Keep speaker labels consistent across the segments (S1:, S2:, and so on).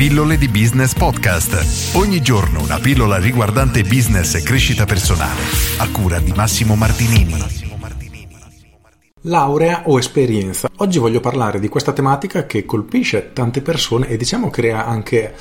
S1: Pillole di Business Podcast. Ogni giorno una pillola riguardante business e crescita personale. A cura di Massimo Martinini.
S2: Laurea o esperienza? Oggi voglio parlare di questa tematica che colpisce tante persone e diciamo crea anche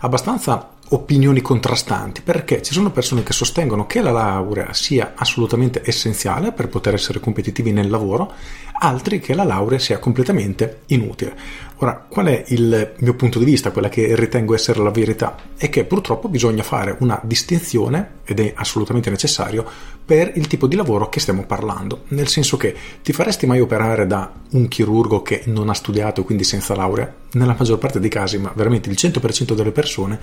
S2: abbastanza opinioni contrastanti perché ci sono persone che sostengono che la laurea sia assolutamente essenziale per poter essere competitivi nel lavoro, altri che la laurea sia completamente inutile. Ora, qual è il mio punto di vista, quella che ritengo essere la verità? È che purtroppo bisogna fare una distinzione, ed è assolutamente necessario, per il tipo di lavoro che stiamo parlando. Nel senso che ti faresti mai operare da un chirurgo che non ha studiato, quindi senza laurea? Nella maggior parte dei casi, ma veramente il 100% delle persone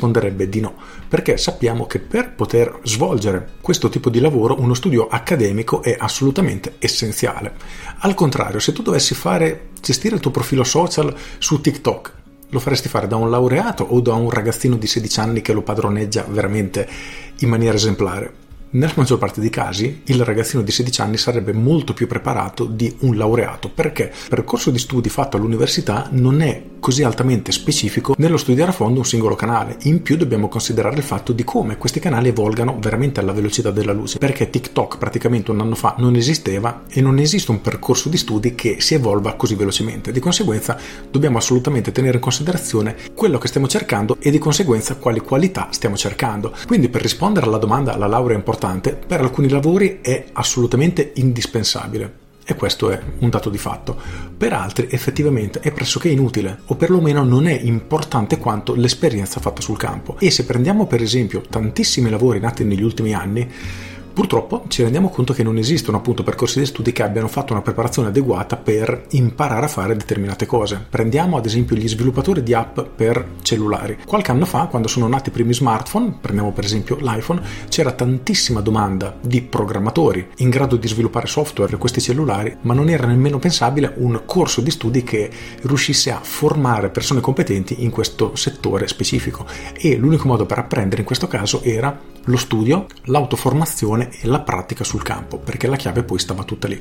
S2: risponderebbe di no, perché sappiamo che per poter svolgere questo tipo di lavoro uno studio accademico è assolutamente essenziale. Al contrario, se tu dovessi fare gestire il tuo profilo social su TikTok. Lo faresti fare da un laureato o da un ragazzino di 16 anni che lo padroneggia veramente in maniera esemplare? Nella maggior parte dei casi il ragazzino di 16 anni sarebbe molto più preparato di un laureato perché il percorso di studi fatto all'università non è così altamente specifico nello studiare a fondo un singolo canale. In più dobbiamo considerare il fatto di come questi canali evolgano veramente alla velocità della luce perché TikTok praticamente un anno fa non esisteva e non esiste un percorso di studi che si evolva così velocemente. Di conseguenza dobbiamo assolutamente tenere in considerazione quello che stiamo cercando e di conseguenza quali qualità stiamo cercando. Quindi per rispondere alla domanda la laurea è importante importante, per alcuni lavori è assolutamente indispensabile. E questo è un dato di fatto. Per altri effettivamente è pressoché inutile, o perlomeno non è importante quanto l'esperienza fatta sul campo. E se prendiamo per esempio tantissimi lavori nati negli ultimi anni, Purtroppo ci rendiamo conto che non esistono appunto percorsi di studi che abbiano fatto una preparazione adeguata per imparare a fare determinate cose. Prendiamo ad esempio gli sviluppatori di app per cellulari. Qualche anno fa, quando sono nati i primi smartphone, prendiamo per esempio l'iPhone, c'era tantissima domanda di programmatori in grado di sviluppare software per questi cellulari, ma non era nemmeno pensabile un corso di studi che riuscisse a formare persone competenti in questo settore specifico. E l'unico modo per apprendere in questo caso era lo studio, l'autoformazione e la pratica sul campo, perché la chiave poi stava tutta lì.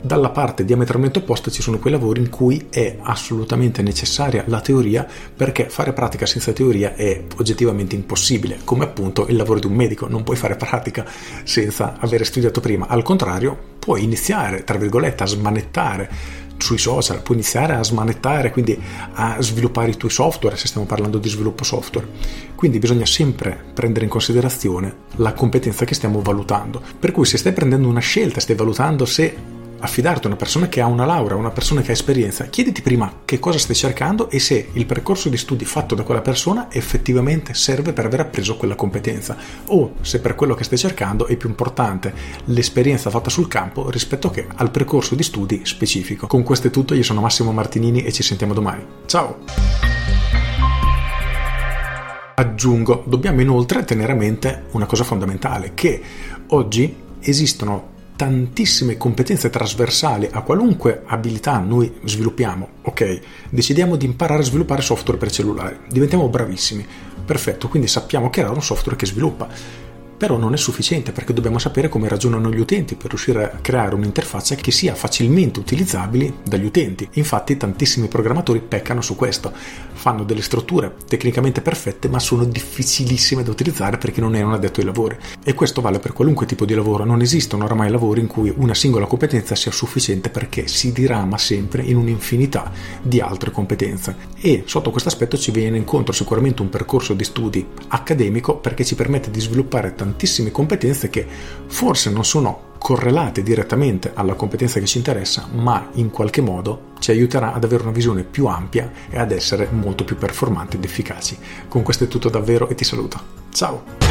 S2: Dalla parte diametralmente opposta ci sono quei lavori in cui è assolutamente necessaria la teoria, perché fare pratica senza teoria è oggettivamente impossibile, come appunto il lavoro di un medico, non puoi fare pratica senza avere studiato prima, al contrario puoi iniziare, tra virgolette, a smanettare sui social, puoi iniziare a smanettare, quindi a sviluppare i tuoi software, se stiamo parlando di sviluppo software. Quindi bisogna sempre prendere in considerazione la competenza che stiamo valutando. Per cui se stai prendendo una scelta, stai valutando se affidarti a una persona che ha una laurea, una persona che ha esperienza, chiediti prima che cosa stai cercando e se il percorso di studi fatto da quella persona effettivamente serve per aver appreso quella competenza o se per quello che stai cercando è più importante l'esperienza fatta sul campo rispetto che al percorso di studi specifico. Con questo è tutto, io sono Massimo Martinini e ci sentiamo domani. Ciao! Aggiungo, dobbiamo inoltre tenere a mente una cosa fondamentale, che oggi esistono tantissime competenze trasversali a qualunque abilità noi sviluppiamo. Ok, decidiamo di imparare a sviluppare software per cellulari, diventiamo bravissimi. Perfetto, quindi sappiamo creare un software che sviluppa però non è sufficiente perché dobbiamo sapere come ragionano gli utenti per riuscire a creare un'interfaccia che sia facilmente utilizzabile dagli utenti. Infatti tantissimi programmatori peccano su questo, fanno delle strutture tecnicamente perfette ma sono difficilissime da utilizzare perché non è un addetto ai lavori. E questo vale per qualunque tipo di lavoro, non esistono oramai lavori in cui una singola competenza sia sufficiente perché si dirama sempre in un'infinità di altre competenze. E sotto questo aspetto ci viene incontro sicuramente un percorso di studi accademico perché ci permette di sviluppare tantissime competenze che forse non sono correlate direttamente alla competenza che ci interessa, ma in qualche modo ci aiuterà ad avere una visione più ampia e ad essere molto più performanti ed efficaci. Con questo è tutto davvero e ti saluto. Ciao!